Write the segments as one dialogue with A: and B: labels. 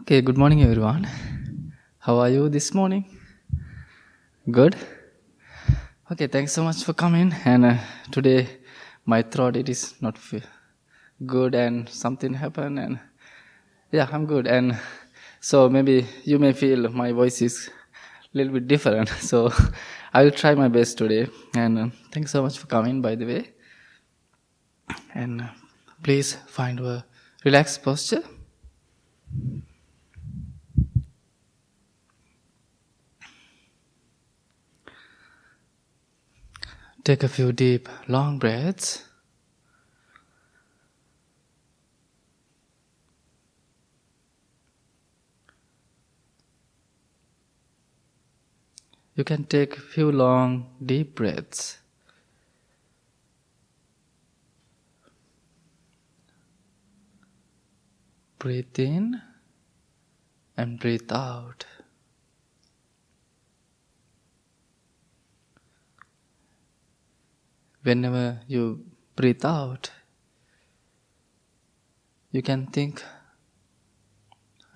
A: Okay, good morning, everyone. How are you this morning? Good. Okay, thanks so much for coming. And uh, today, my throat it is not good, and something happened, and yeah, I'm good. And so maybe you may feel my voice is a little bit different. So I will try my best today. And uh, thanks so much for coming, by the way. And uh, please find a relaxed posture. Take a few deep, long breaths. You can take a few long, deep breaths. Breathe in and breathe out. Whenever you breathe out, you can think,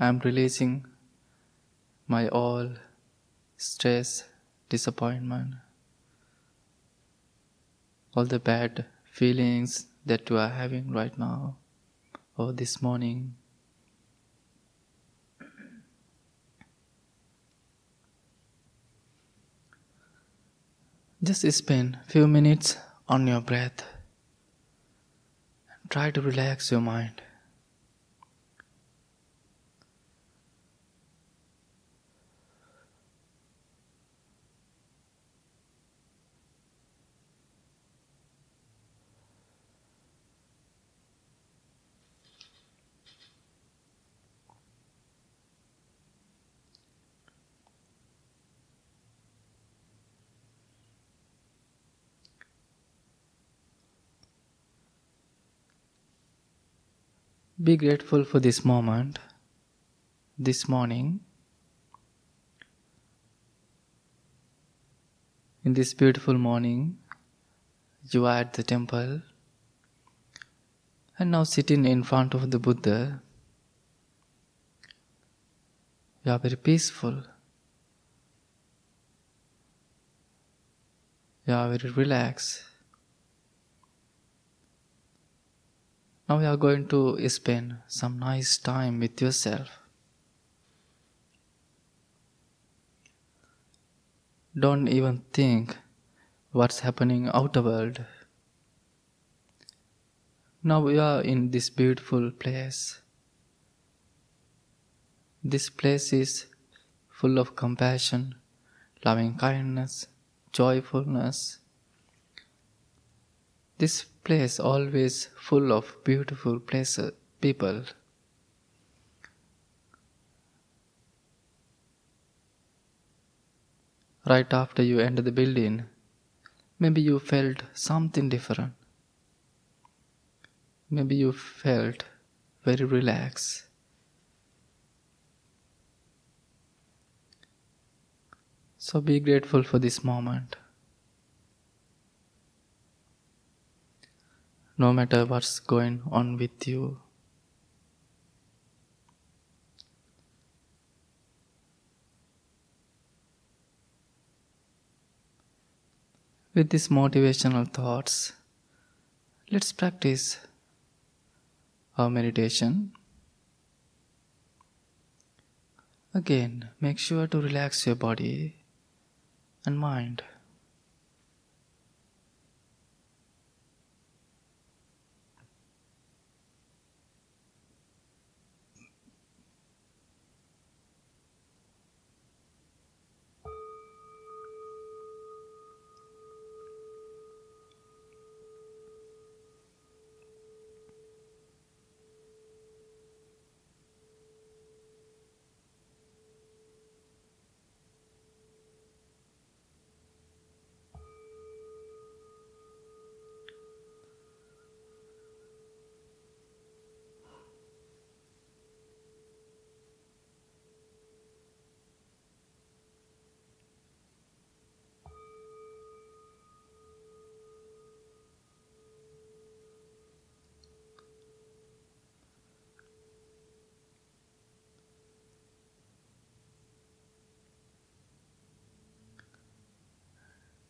A: I'm releasing my all stress, disappointment, all the bad feelings that you are having right now or this morning. Just spend few minutes on your breath. Try to relax your mind. Be grateful for this moment, this morning. In this beautiful morning, you are at the temple and now sitting in front of the Buddha. You are very peaceful. You are very relaxed. Now you are going to spend some nice time with yourself. Don't even think what's happening outer world. Now we are in this beautiful place. This place is full of compassion, loving kindness, joyfulness. This place always full of beautiful places, people. Right after you enter the building, maybe you felt something different. Maybe you felt very relaxed. So be grateful for this moment. No matter what's going on with you. With these motivational thoughts, let's practice our meditation. Again, make sure to relax your body and mind.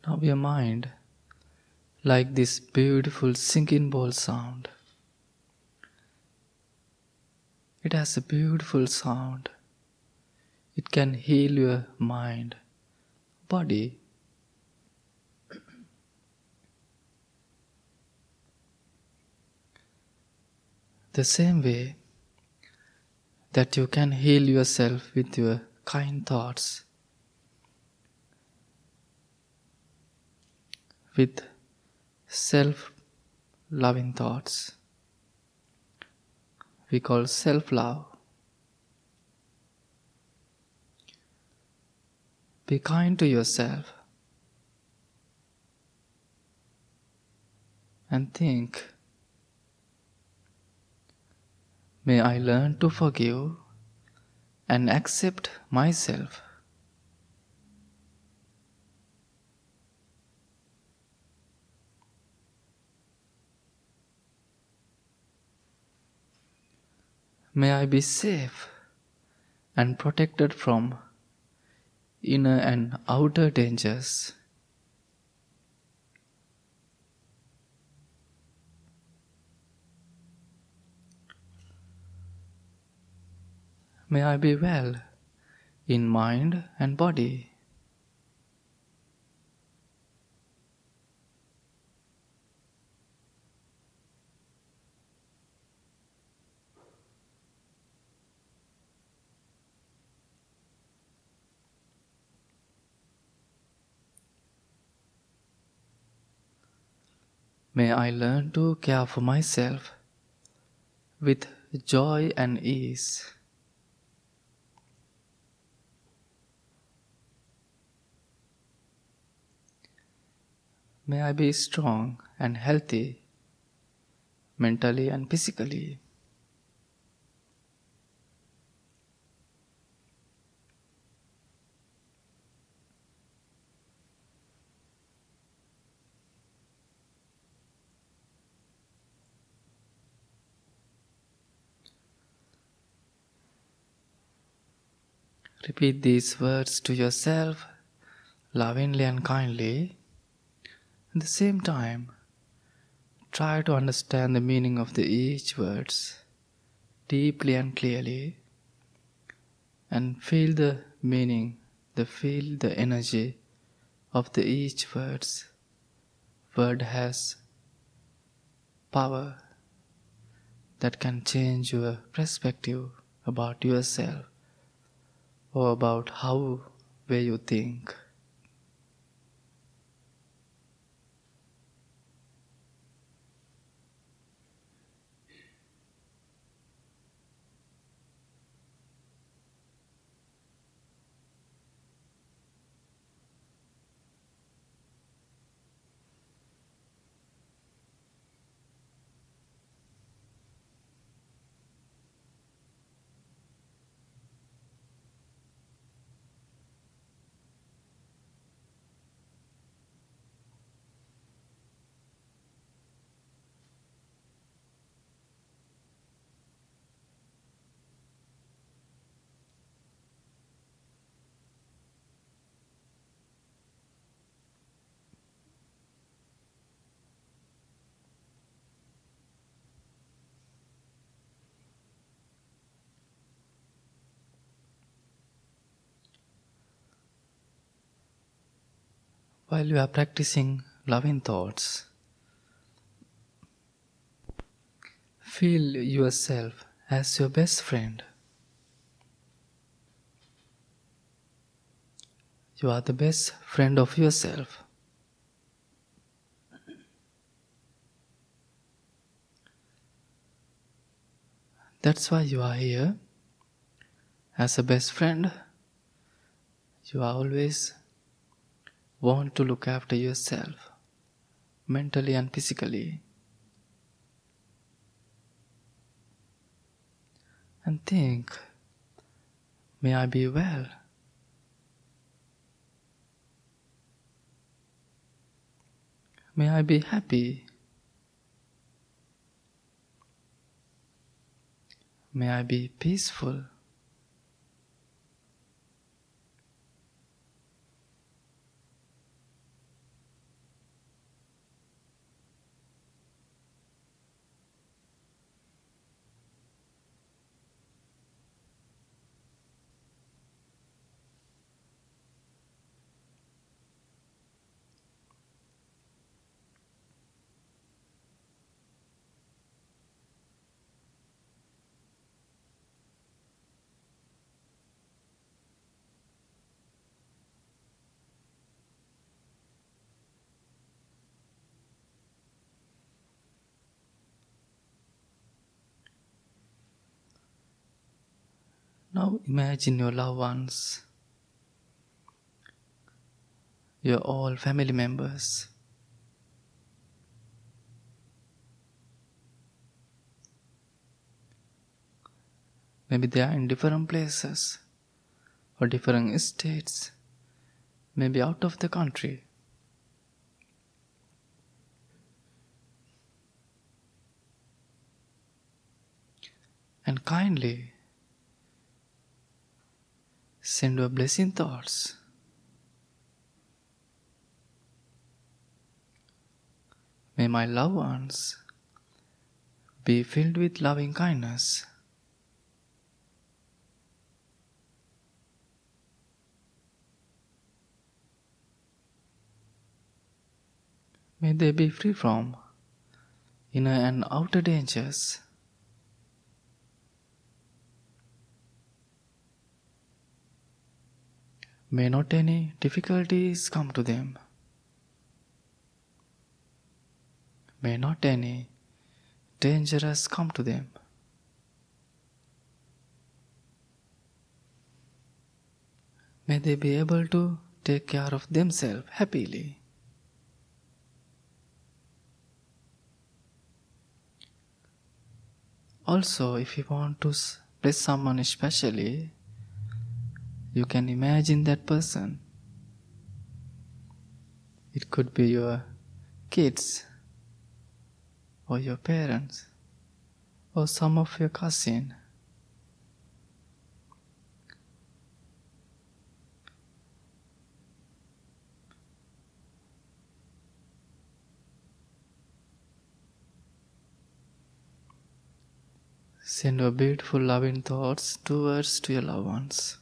A: Now your mind, like this beautiful singing bowl sound, it has a beautiful sound. It can heal your mind, body. The same way that you can heal yourself with your kind thoughts, with self loving thoughts. We call self love. Be kind to yourself and think May I learn to forgive and accept myself. May I be safe and protected from inner and outer dangers. May I be well in mind and body. May I learn to care for myself with joy and ease. May I be strong and healthy mentally and physically. Repeat these words to yourself lovingly and kindly. At the same time, try to understand the meaning of the each words deeply and clearly and feel the meaning, the feel the energy of the each words. Word has power that can change your perspective about yourself or about how where you think. While you are practicing loving thoughts, feel yourself as your best friend. You are the best friend of yourself. That's why you are here. As a best friend, you are always want to look after yourself mentally and physically. And think, may I be well? May I be happy? May I be peaceful? Now imagine your loved ones, your all family members. Maybe they are in different places or different states, maybe out of the country. And kindly send your blessing thoughts. May my loved ones be filled with loving kindness. May they be free from inner and outer dangers. May not any difficulties come to them. May not any dangerous come to them. May they be able to take care of themselves happily. Also, if you want to bless someone especially, you can imagine that person. It could be your kids, or your parents, or some of your cousin. Send your beautiful loving thoughts towards to your loved ones.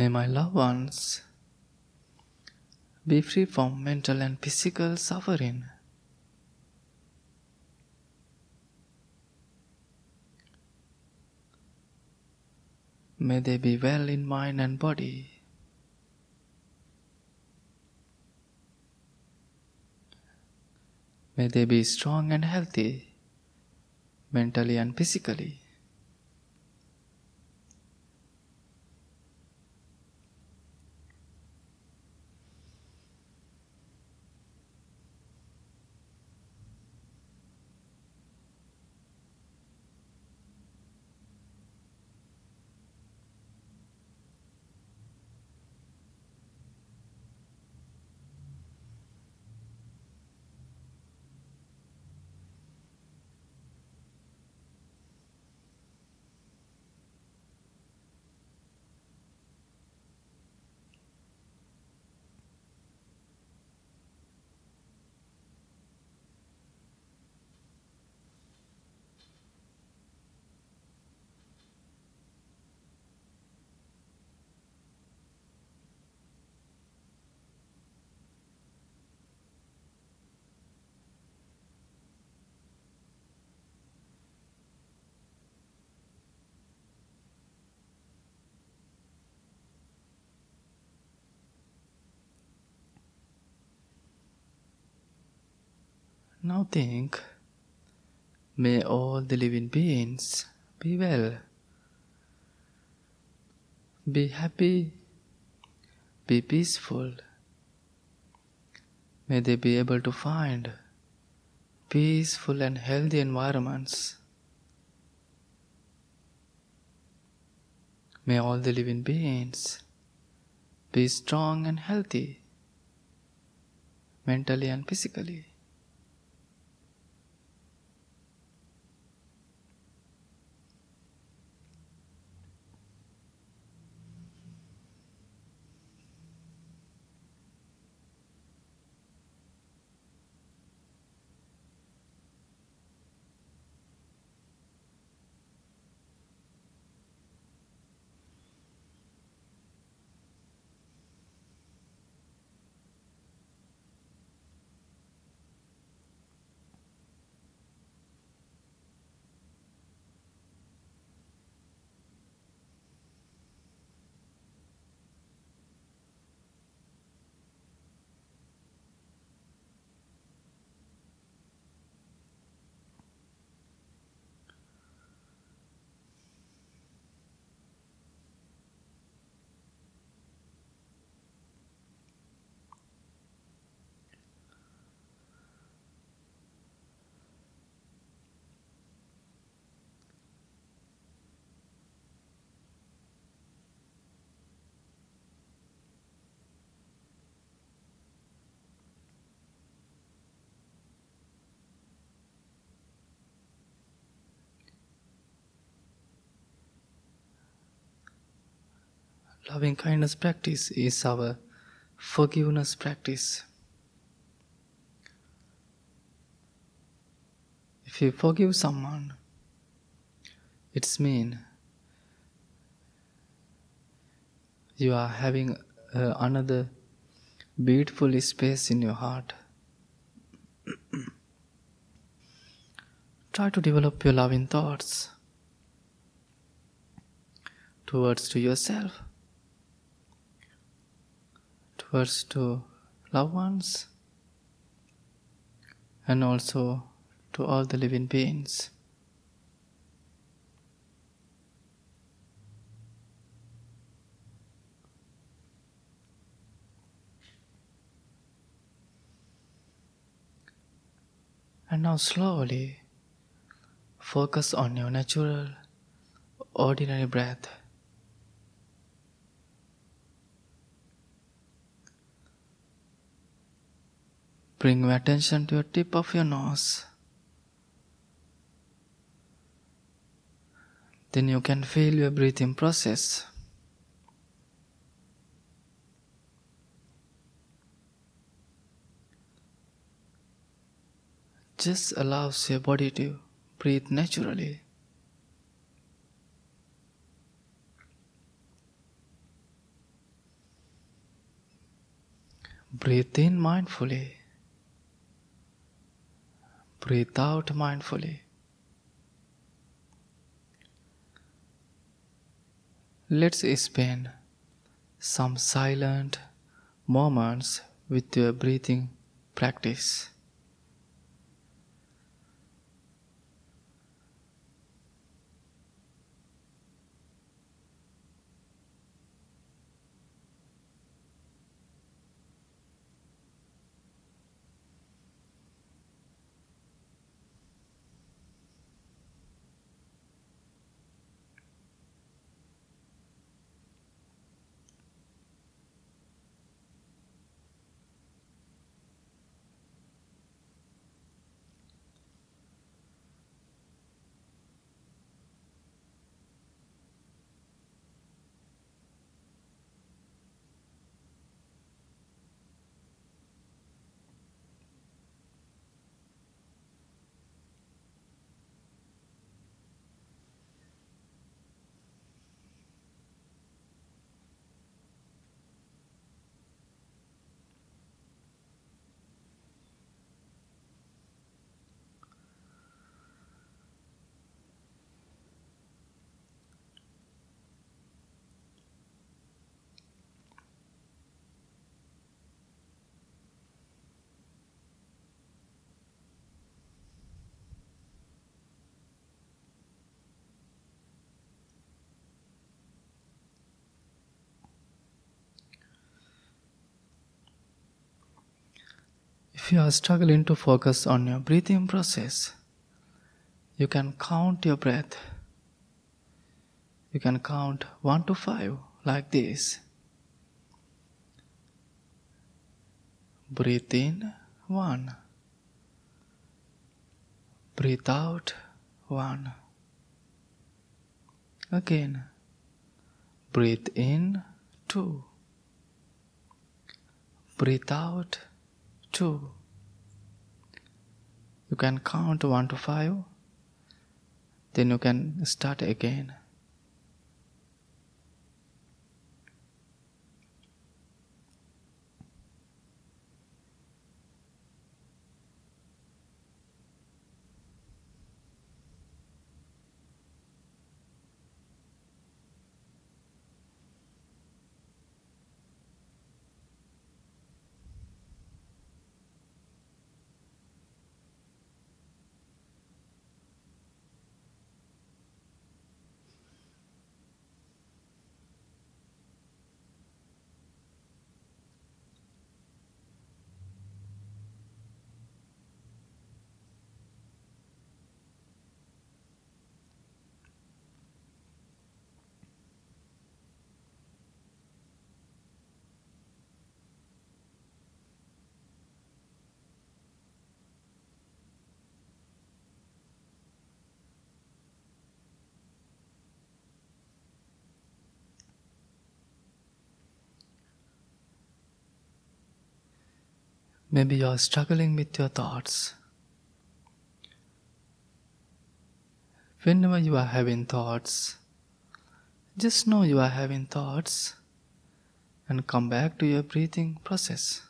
A: May my loved ones be free from mental and physical suffering. May they be well in mind and body. May they be strong and healthy, mentally and physically. Now think, may all the living beings be well, be happy, be peaceful. May they be able to find peaceful and healthy environments. May all the living beings be strong and healthy, mentally and physically. Loving kindness practice is our forgiveness practice. If you forgive someone, it's mean you are having uh, another beautiful space in your heart. Try to develop your loving thoughts towards to yourself towards to loved ones and also to all the living beings. And now slowly focus on your natural, ordinary breath. Bring your attention to your tip of your nose. Then you can feel your breathing process. Just allows your body to breathe naturally. Breathe in mindfully. Breathe out mindfully. Let's spend some silent moments with your breathing practice. If you are struggling to focus on your breathing process, you can count your breath. You can count 1 to 5 like this. Breathe in 1. Breathe out 1. Again. Breathe in 2. Breathe out 2. You can count 1 to 5. Then you can start again. Maybe you are struggling with your thoughts. Whenever you are having thoughts, just know you are having thoughts and come back to your breathing process.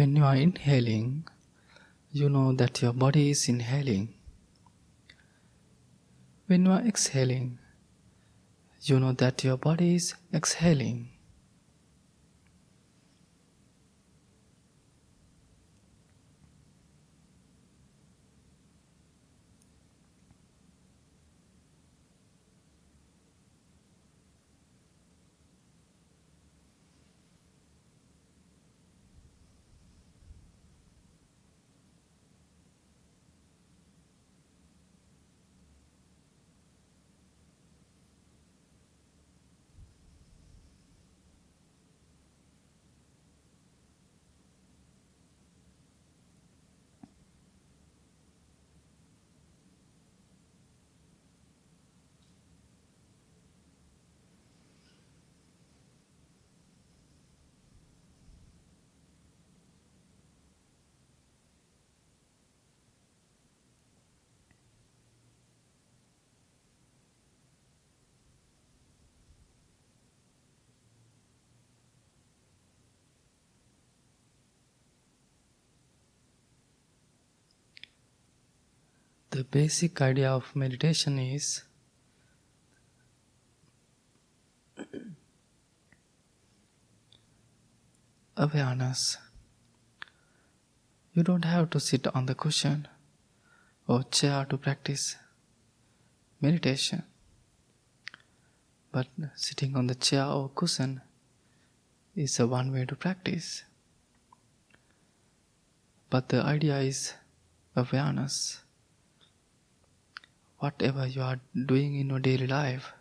A: When you are inhaling, you know that your body is inhaling. When you are exhaling, you know that your body is exhaling. The basic idea of meditation is awareness. You don't have to sit on the cushion or chair to practice meditation. But sitting on the chair or cushion is a one way to practice. But the idea is awareness. Whatever you are doing in your daily life,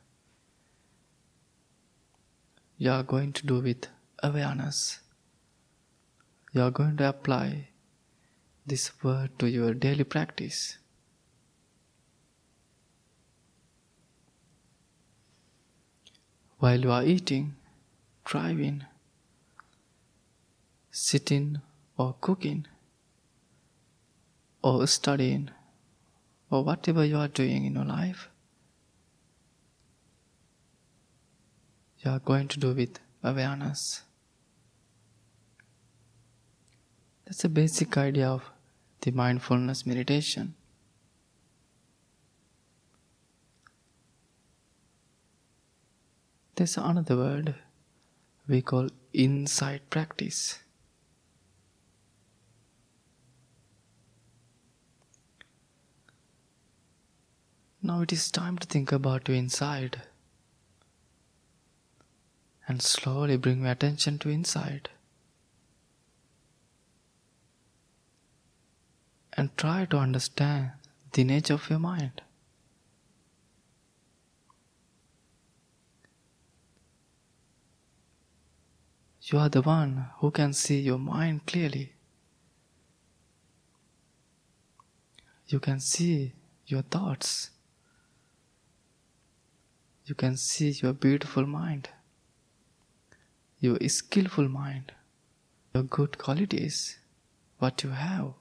A: you are going to do with awareness. You are going to apply this word to your daily practice. While you are eating, driving, sitting, or cooking, or studying, or whatever you are doing in your life, you are going to do with awareness. That's a basic idea of the mindfulness meditation. There's another word we call insight practice. Now it is time to think about you inside and slowly bring your attention to inside. And try to understand the nature of your mind. You are the one who can see your mind clearly. You can see your thoughts. You can see your beautiful mind, your skillful mind, your good qualities, what you have.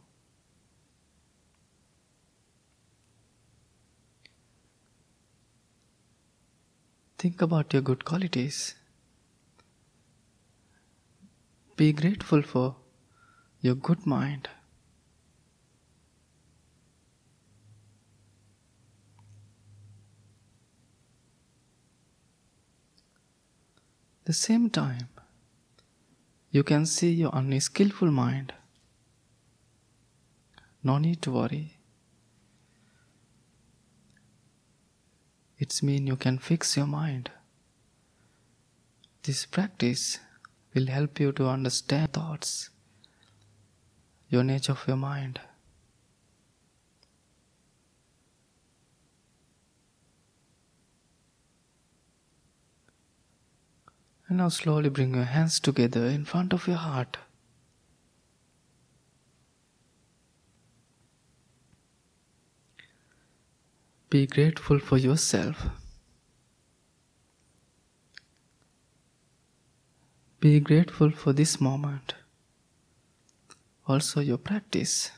A: Think about your good qualities. Be grateful for your good mind. The same time, you can see your unskillful mind. No need to worry. It's mean you can fix your mind. This practice will help you to understand thoughts, your nature of your mind. And now slowly bring your hands together in front of your heart. Be grateful for yourself. Be grateful for this moment. Also, your practice.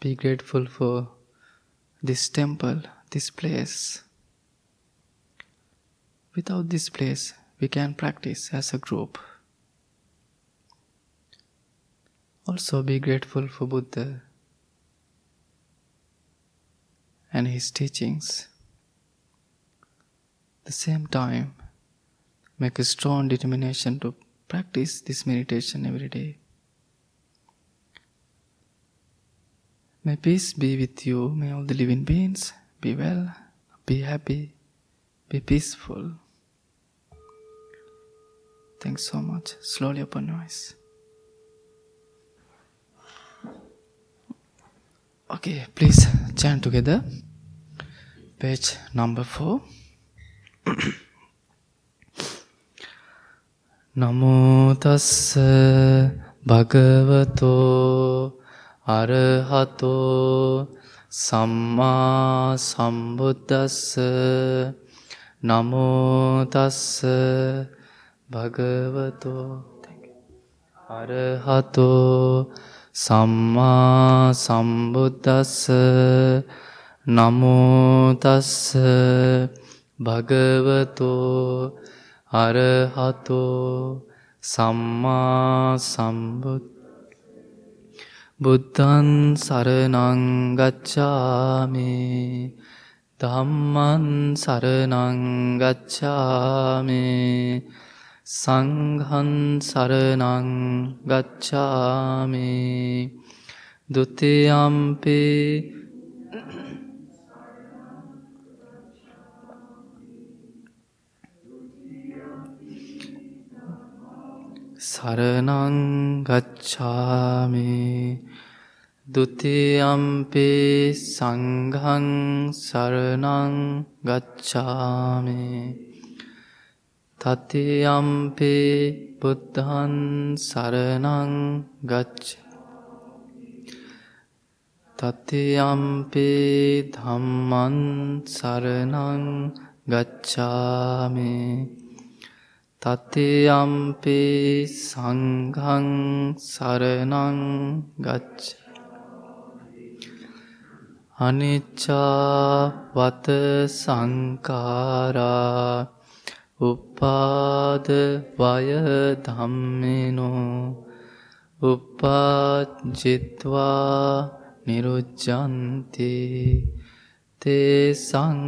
A: Be grateful for this temple, this place. Without this place, we can practice as a group. Also, be grateful for Buddha and his teachings. At the same time, make a strong determination to practice this meditation every day. May peace be with you. May all the living beings be well, be happy, be peaceful. Thanks so much. Slowly open your eyes. Okay, please chant together. Page number four. නමෝ තස්ස භගවතෝ අරහතෝ සම්මා සම්බුද්දස්ස නමෝ තස්ස භගවතෝ අරහතෝ සම්මා සම්බුද්දස්ස නමෝතස්ස භගවතෝ අරහතෝ සම්මා සම්බුද් බුද්ධන් සරනංගච්ඡාමි ධම්මන් සරනංගච්ඡාමි සංහන් සරනං ගච්ඡාමි ဒ ුතියම්පි සරණං ගච්ඡාමි ဒ ුතියම්පි සංඝං සරණං ගච්ඡාමි තතියම්පි බුද්ධං සරණං ගච්ඡ. තතියම්පි ධම්මං සරණං ගච්ඡාමි. තතියම්පි සංඝං සරණං ගච්ඡ. අනිච්චා වත සංකාරා උපාද වය ධම්මිනෝ උපාජිත්වා නිරුච්ඡන්ති තේසං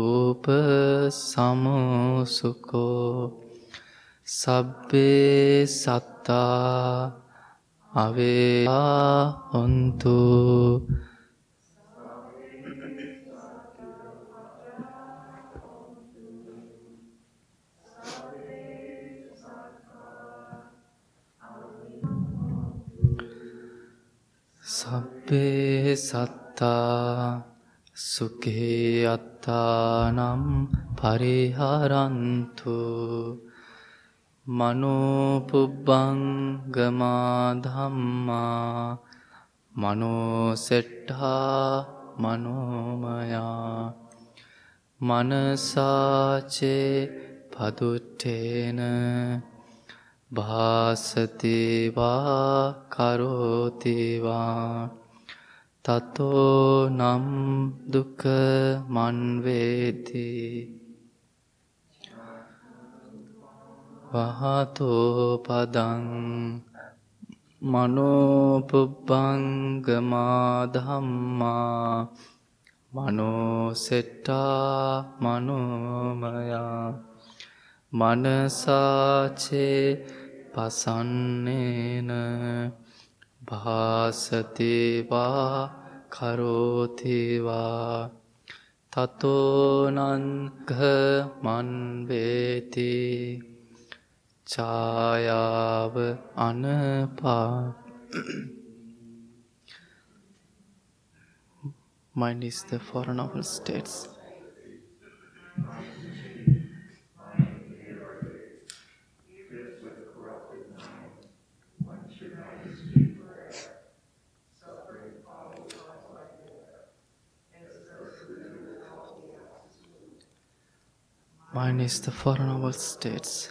A: උප සමෝසුකෝ සබ්බේ සත්තා අවේවා හොන්තු සබ්බේ සත්තා සුඛේ අත්තානම් පරිහරන්තු මනෝ පුබ්බං ගමා ධම්මා මනෝ සෙට්ඨා මනෝමයා මනසාචේ පදුට්ඨේන භාසතිවා කරෝතිවා තතෝ නම් දුක මන්වේතිී වහතෝ පදං මනෝපුබ්බංගමා ධම්මා මනෝසෙට්ටා මනෝමයා මනසාචේ පසන්නේන භාසතිවා කරෝතිවා තතෝනන්ග මන්වේතිී ඡායාව අනපා Mind is the foreign of states. Mind is the foreign of states.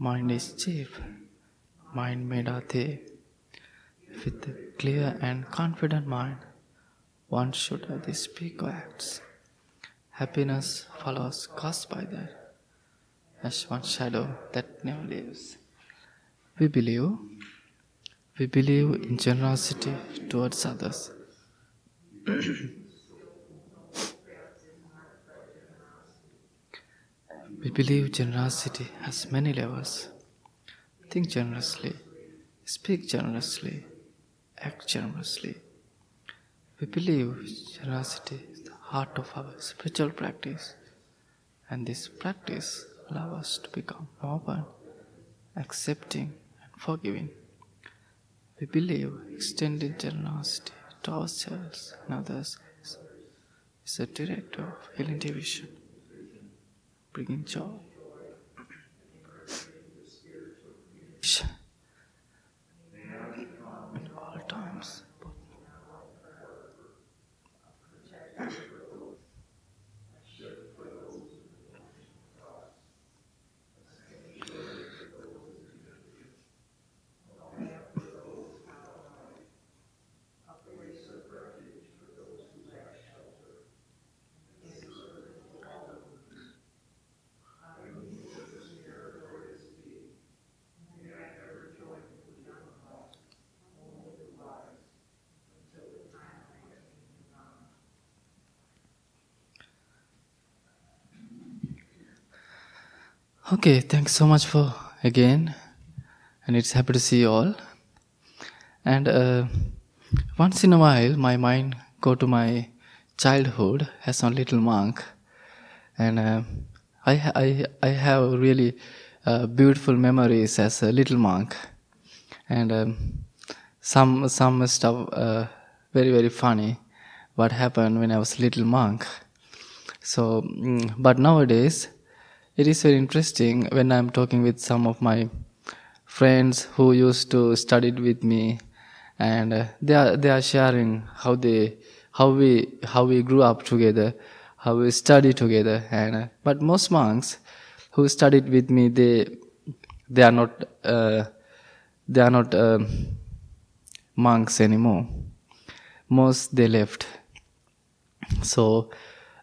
A: Mind is chief. Mind medate. With a clear and confident mind, one should have speak or acts. Happiness follows caused by that, as one shadow that never leaves. We believe, we believe in generosity towards others. We believe generosity has many levels. Think generously, speak generously, act generously. We believe generosity is the heart of our spiritual practice, and this practice allows us to become open, accepting, and forgiving. We believe extending generosity to ourselves and others is a direct of healing division bringing joy. Okay, thanks so much for again, and it's happy to see you all. And uh, once in a while, my mind go to my childhood as a little monk, and uh, I, I, I have really uh, beautiful memories as a little monk, and um, some some stuff uh, very very funny. What happened when I was little monk? So, mm, but nowadays, it is very interesting when I'm talking with some of my friends who used to study with me, and uh, they are they are sharing how they how we how we grew up together, how we study together, and uh, but most monks who studied with me they they are not uh, they are not uh, monks anymore. Most they left. So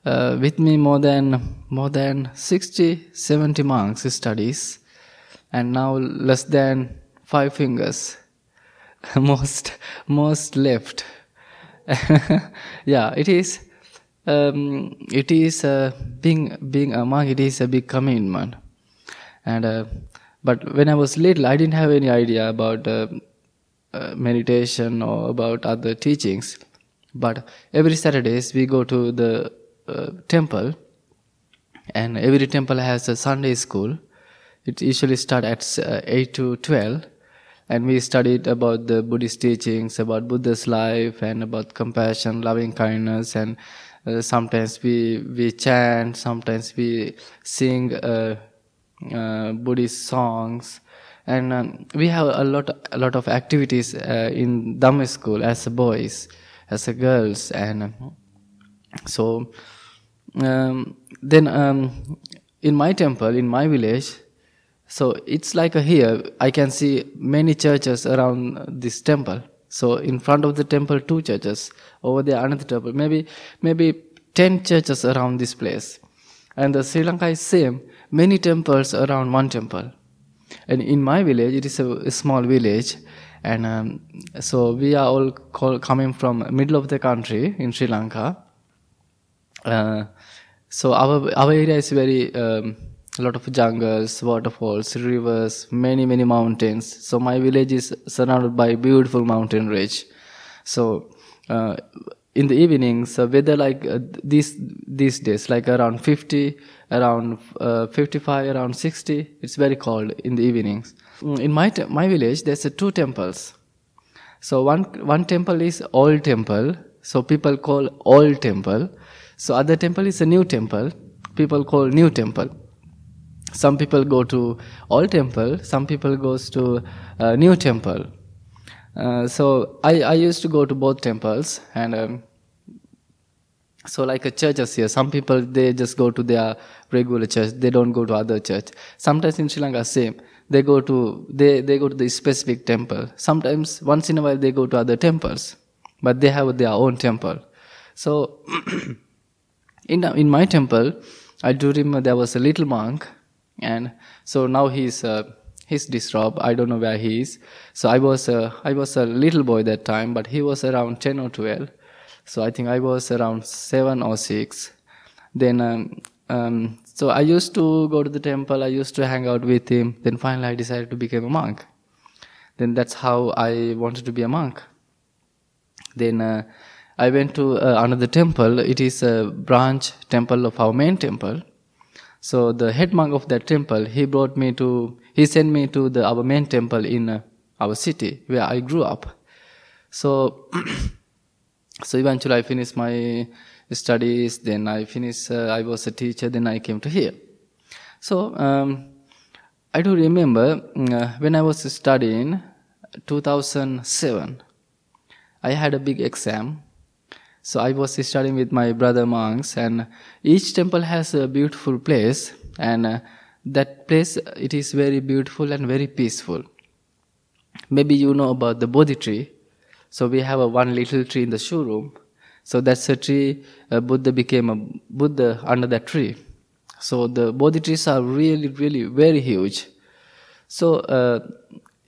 A: uh, with me more than more than 60 70 monks studies and now less than five fingers. Most most left. Yeah it is um, it is uh, being being a monk it is a big commitment and uh, but when i was little i didn't have any idea about uh, uh meditation or about other teachings. But every saturdays we go to the uh, temple. And every temple has a sunday school. It usually start at uh, 8 to 12 and we studied about the buddhist teachings about buddha's life and about compassion loving kindness and uh, sometimes we we chant sometimes we sing uh, uh, buddhist songs. And um, we have a lot a lot of activities uh, in dhamma school as boys as girls. And um, so um, then um, in my temple in my village so it's like here, I can see many churches around this temple. So in front of the temple, two churches. Over there, another temple. Maybe, maybe 10 churches around this place. And the Sri Lanka is same. Many temples around one temple. And in my village, it is a, a small village. And um, so we are all call, coming from middle of the country in Sri Lanka. Uh, so our, our area is very, um, a lot of jungles, waterfalls, rivers, many many mountains. So my village is surrounded by beautiful mountain range. So uh, in the evenings, uh, weather like uh, these these days, like around 50, around uh, 55, around 60, it's very cold in the evenings. Mm, in my te- my village, there's two temples. So one one temple is old temple. So people call old temple. So other temple is a new temple. People call new temple. Some people go to old temple some people goes to uh, new temple. Uh, so I, I used to go to both temples and um, so like a churches here some people they just go to their regular church they don't go to other church. Sometimes in sri lanka same. They go to they, they go to the specific temple. Sometimes once in a while they go to other temples but they have their own temple. So in, in my temple i do remember there was a little monk and so now he's uh, he's disrobed. I don't know where he is. So i was uh, i was a little boy that time but he was around 10 or 12 so i think i was around 7 or 6 then um, um, so i used to go to the temple. I used to hang out with him. Then finally i decided to become a monk. Then that's how i wanted to be a monk. Then uh, i went to uh, another temple it is a branch temple of our main temple so the head monk of that temple, he brought me to, he sent me to the our main temple in uh, our city where I grew up. So, so eventually I finished my studies. Then I finished. Uh, I was a teacher. Then I came to here. So um, I do remember uh, when I was studying, 2007. I had a big exam so I was studying with my brother monks, and each temple has a beautiful place, and uh, that place it is very beautiful and very peaceful. Maybe you know about the Bodhi tree. So we have a one little tree in the showroom. So that's a tree. Uh, Buddha became a Buddha under that tree. So the Bodhi trees are really, really very huge. So uh,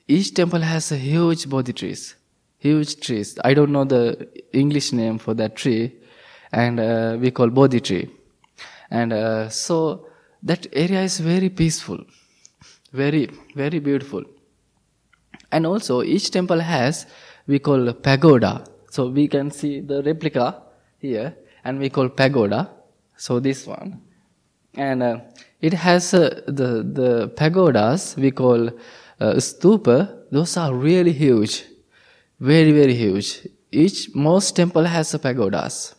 A: each temple has a huge Bodhi trees huge trees. I don't know the English name for that tree, and uh, we call Bodhi tree. And uh, so that area is very peaceful, very very beautiful. And also each temple has we call pagoda. So we can see the replica here, and we call pagoda. So this one, and uh, it has uh, the the pagodas we call uh, stupa. Those are really huge, very very huge. Each most temple has a pagodas.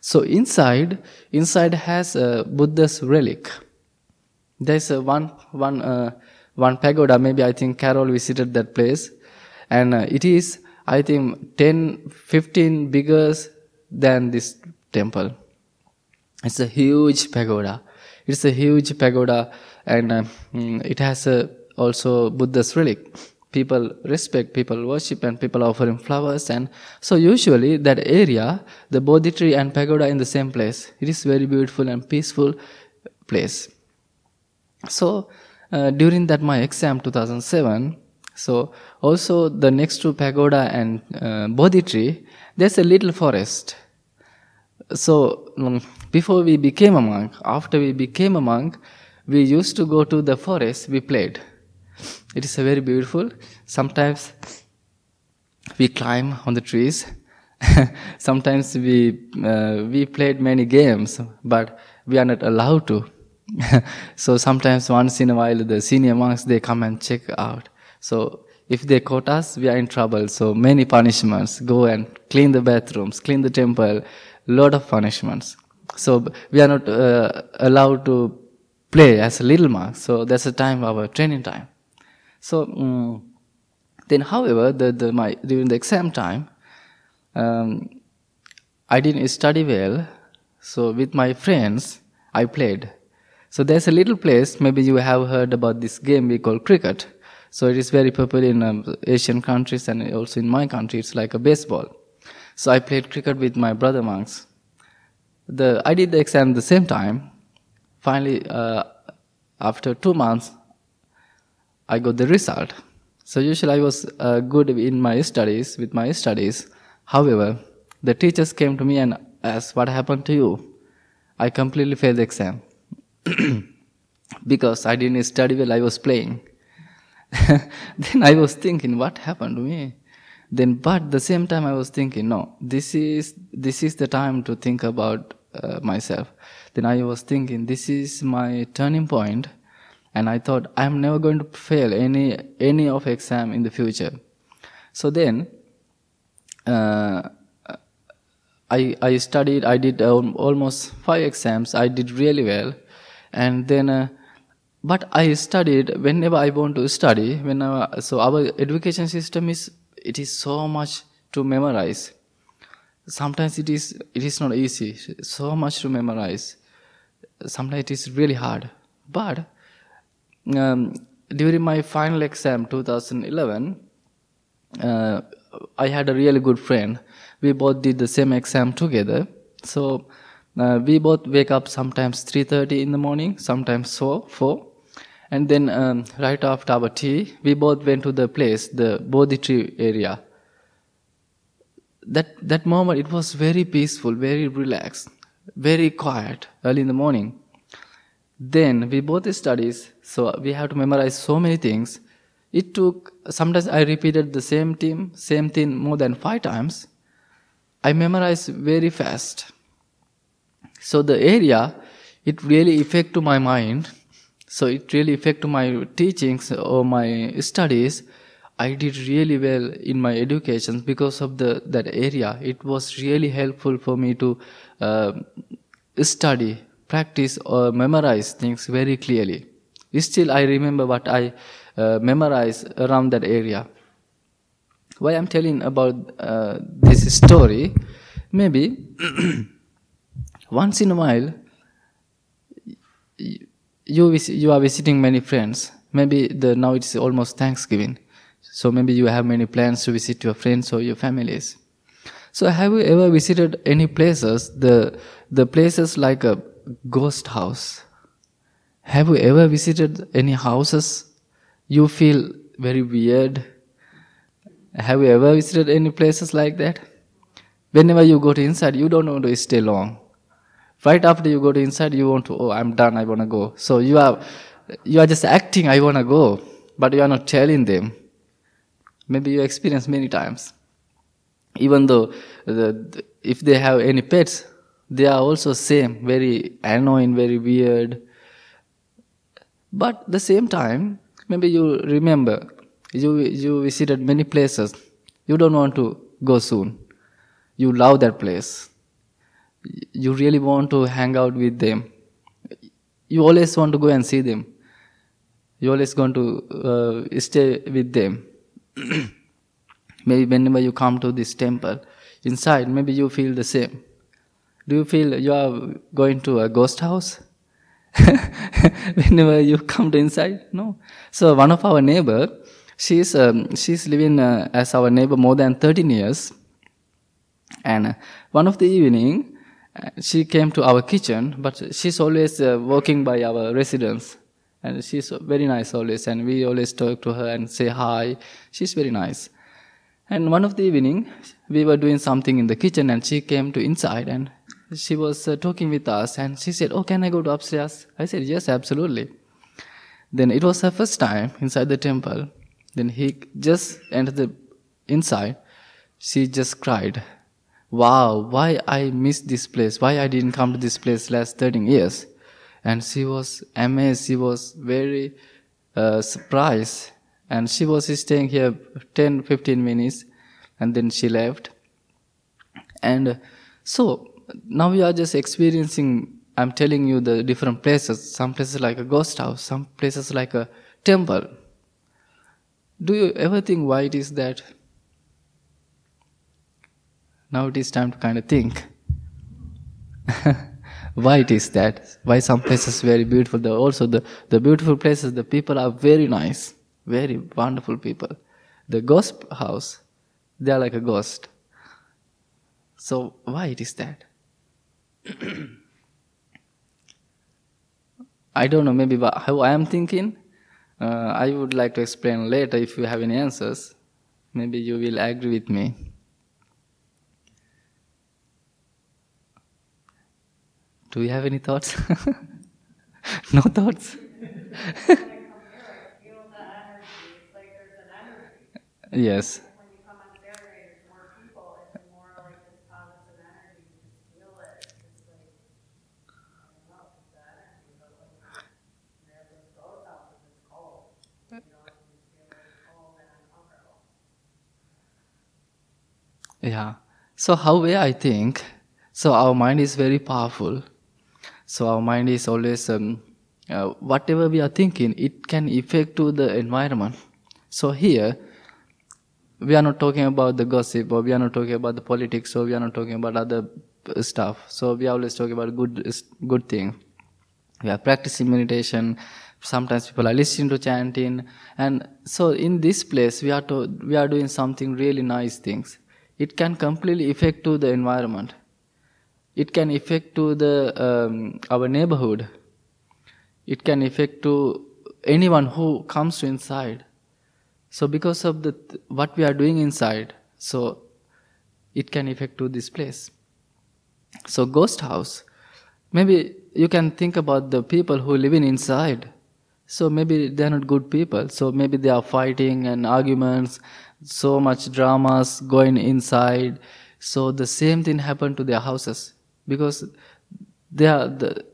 A: So inside inside has a Buddha's relic. There's a one one uh, one pagoda. Maybe I think Carol visited that place, and uh, it is I think 10, 15 bigger than this temple. It's a huge pagoda. It's a huge pagoda, and uh, it has a, also Buddha's relic. People respect, people worship, and people offering flowers. And so, usually, that area, the Bodhi tree and pagoda in the same place. It is very beautiful and peaceful place. So, uh, during that my exam 2007, so also the next to pagoda and uh, Bodhi tree, there's a little forest. So um, before we became a monk, after we became a monk, we used to go to the forest, we played. It is very beautiful. Sometimes we climb on the trees. Sometimes we uh, we played many games, but we are not allowed to. so sometimes once in a while the senior monks they come and check out. So if they caught us, we are in trouble. So many punishments. Go and clean the bathrooms, clean the temple, lot of punishments. So we are not uh, allowed to play as a little monk. So that's the time our training time. So um, then, however, the, the my during the exam time, um, I didn't study well. So with my friends, I played. So there's a little place. Maybe you have heard about this game we call cricket. So it is very popular in um, Asian countries and also in my country. It's like a baseball. So I played cricket with my brother monks. The, I did the exam the same time. Finally, uh, after two months, I got the result. So usually I was uh, good in my studies, with my studies. However, the teachers came to me and asked, what happened to you? I completely failed the exam. because I didn't study well, I was playing. then I was thinking, what happened to me? then but the same time i was thinking no this is this is the time to think about uh, myself then i was thinking this is my turning point and i thought i'm never going to fail any any of exam in the future so then uh, I, I studied i did almost five exams i did really well and then uh, but i studied whenever i want to study whenever so our education system is it is so much to memorize. Sometimes it is it is not easy. So much to memorize. Sometimes it is really hard. But um, during my final exam 2011, uh, I had a really good friend. We both did the same exam together. So uh, we both wake up sometimes 3:30 in the morning, sometimes 4, 4 and then um, right after our tea, we both went to the place, the Bodhi tree area. That, that moment, it was very peaceful, very relaxed, very quiet early in the morning. Then we both studies, so we have to memorize so many things. It took, sometimes I repeated the same thing, same thing more than five times. I memorized very fast. So the area, it really affect to my mind so it really affected my teachings or my studies. I did really well in my education because of the that area. It was really helpful for me to uh, study, practice, or memorize things very clearly. Still, I remember what I uh, memorized around that area. Why I'm telling about uh, this story? Maybe once in a while you you are visiting many friends. Maybe the now it's almost Thanksgiving, so maybe you have many plans to visit your friends or your families. So have you ever visited any places the the places like a ghost house? Have you ever visited any houses you feel very weird? Have you ever visited any places like that? Whenever you go to inside, you don't want to stay long right after you go to inside you want to oh i'm done i want to go so you are you are just acting i want to go but you are not telling them maybe you experience many times even though the, if they have any pets they are also same very annoying very weird But the same time, maybe you remember, you, you visited many places. You don't want to go soon. You love that place. You really want to hang out with them. You always want to go and see them. You always going to uh, stay with them. maybe whenever you come to this temple, inside, maybe you feel the same. Do you feel you are going to a ghost house? whenever you come to inside no? So one of our neighbor she's um, she's living uh, as our neighbor more than 13 years. And uh, one of the evening uh, she came to our kitchen but she's always uh, walking by our residence. And she's very nice always and we always talk to her and say hi. She's very nice. And one of the evening we were doing something in the kitchen and she came to inside and she was uh, talking with us and she said, Oh, can I go to upstairs? I said, Yes, absolutely. Then it was her first time inside the temple. Then he just entered the inside. She just cried, Wow, why I missed this place? Why I didn't come to this place last 13 years? And she was amazed. She was very uh, surprised. And she was staying here 10, 15 minutes and then she left. And so now we are just experiencing i'm telling you the different places. Some places like a ghost house some places like a temple. Do you ever think why it is that? Now it is time to kind of think. Why it is that? Why some places very beautiful the also the, the beautiful places the people are very nice very wonderful people. The ghost house they are like a ghost. So why it is that I don't know, maybe how I am thinking. Uh, I would like to explain later if you have any answers. Maybe you will agree with me. Do you have any thoughts? no thoughts? yes. Yeah. So how way I think, so our mind is very powerful. So our mind is always um, uh, whatever we are thinking, it can affect to the environment. So here, we are not talking about the gossip, or we are not talking about the politics, or we are not talking about other stuff. So we are always talking about good good thing. We are practicing meditation. Sometimes people are listening to chanting, and so in this place we are to, we are doing something really nice things it can completely affect to the environment. It can affect to the um, our neighborhood. It can affect to anyone who comes to inside. So because of the what we are doing inside so it can affect to this place. So ghost house. Maybe you can think about the people who live in inside. So maybe they're not good people. So maybe they are fighting and arguments so much dramas going inside. So the same thing happened to their houses because they are the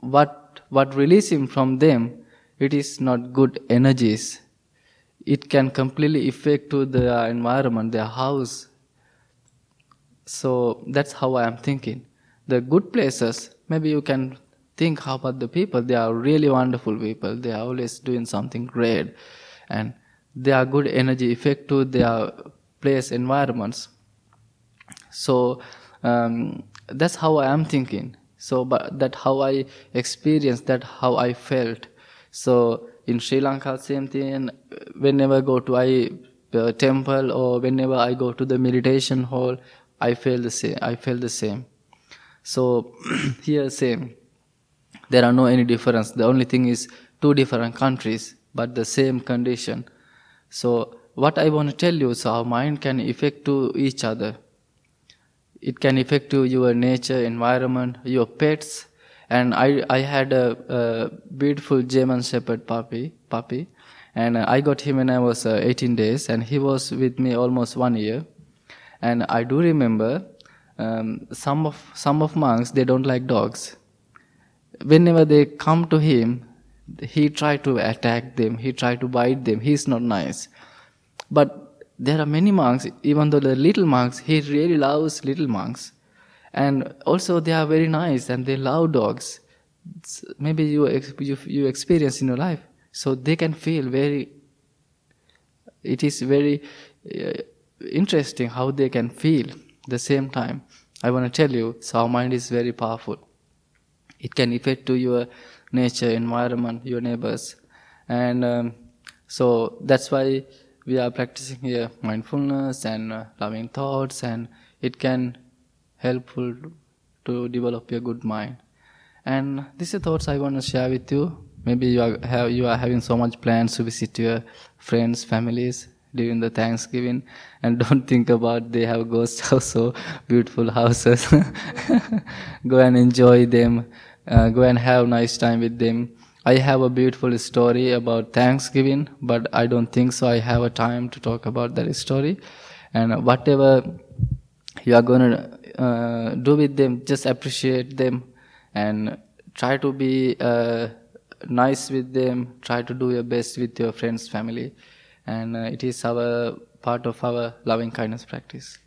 A: what what releasing from them it is not good energies. It can completely affect to the environment their house. So that's how i am thinking. The good places maybe you can think about the people. They are really wonderful people. They are always doing something great. And their good energy effect to their place environments. So um, that's how i am thinking. So but that how i experienced that how i felt. So in sri lanka same thing. Whenever i go to a uh, temple or whenever i go to the meditation hall i feel the same i feel the same. So here same. There are no any difference. The only thing is two different countries but the same condition so what I want to tell you is our mind can affect to each other. It can affect to your nature, environment, your pets. And I, I had a, a beautiful German Shepherd puppy, puppy, and I got him when I was uh, 18 days, and he was with me almost one year. And I do remember um, some of some of monks they don't like dogs. Whenever they come to him, he tried to attack them, he tried to bite them, he's not nice. But there are many monks, even though the little monks, he really loves little monks. And also they are very nice and they love dogs. It's maybe you, you, you experience in your life. So they can feel very, it is very uh, interesting how they can feel the same time. I want to tell you, so our mind is very powerful. It can affect to your nature, environment, your neighbors, and um, so that's why we are practicing here mindfulness and uh, loving thoughts, and it can helpful to develop your good mind. And these are thoughts I want to share with you. Maybe you are have, you are having so much plans to visit your friends, families, during the Thanksgiving and don't think about they have ghost house so beautiful houses. go and enjoy them. Uh, go and have nice time with them. I have a beautiful story about Thanksgiving, but I don't think so. I have a time to talk about that story. And whatever you are going to uh, do with them, just appreciate them and try to be uh, nice with them. Try to do your best with your friends, family and uh, it is our part of our loving kindness practice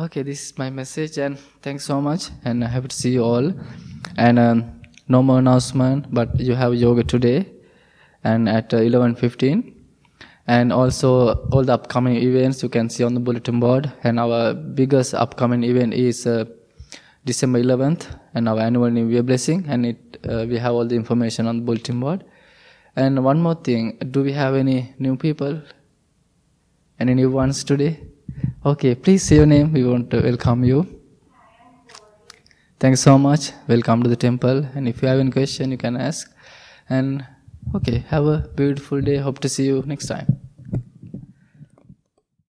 A: okay this is my message and thanks so much and i happy to see you all. And um, no more announcement but you have yoga today and at uh, 11.15 and also all the upcoming events you can see on the bulletin board. And our biggest upcoming event is uh, december 11th and our annual new year blessing. And it uh, we have all the information on the bulletin board. And one more thing, do we have any new people? Any new ones today? Okay, please say your name. We want to welcome you. Thanks so much. Welcome to the temple. And if you have any question, you can ask. And okay, have a beautiful day. Hope to see you next time.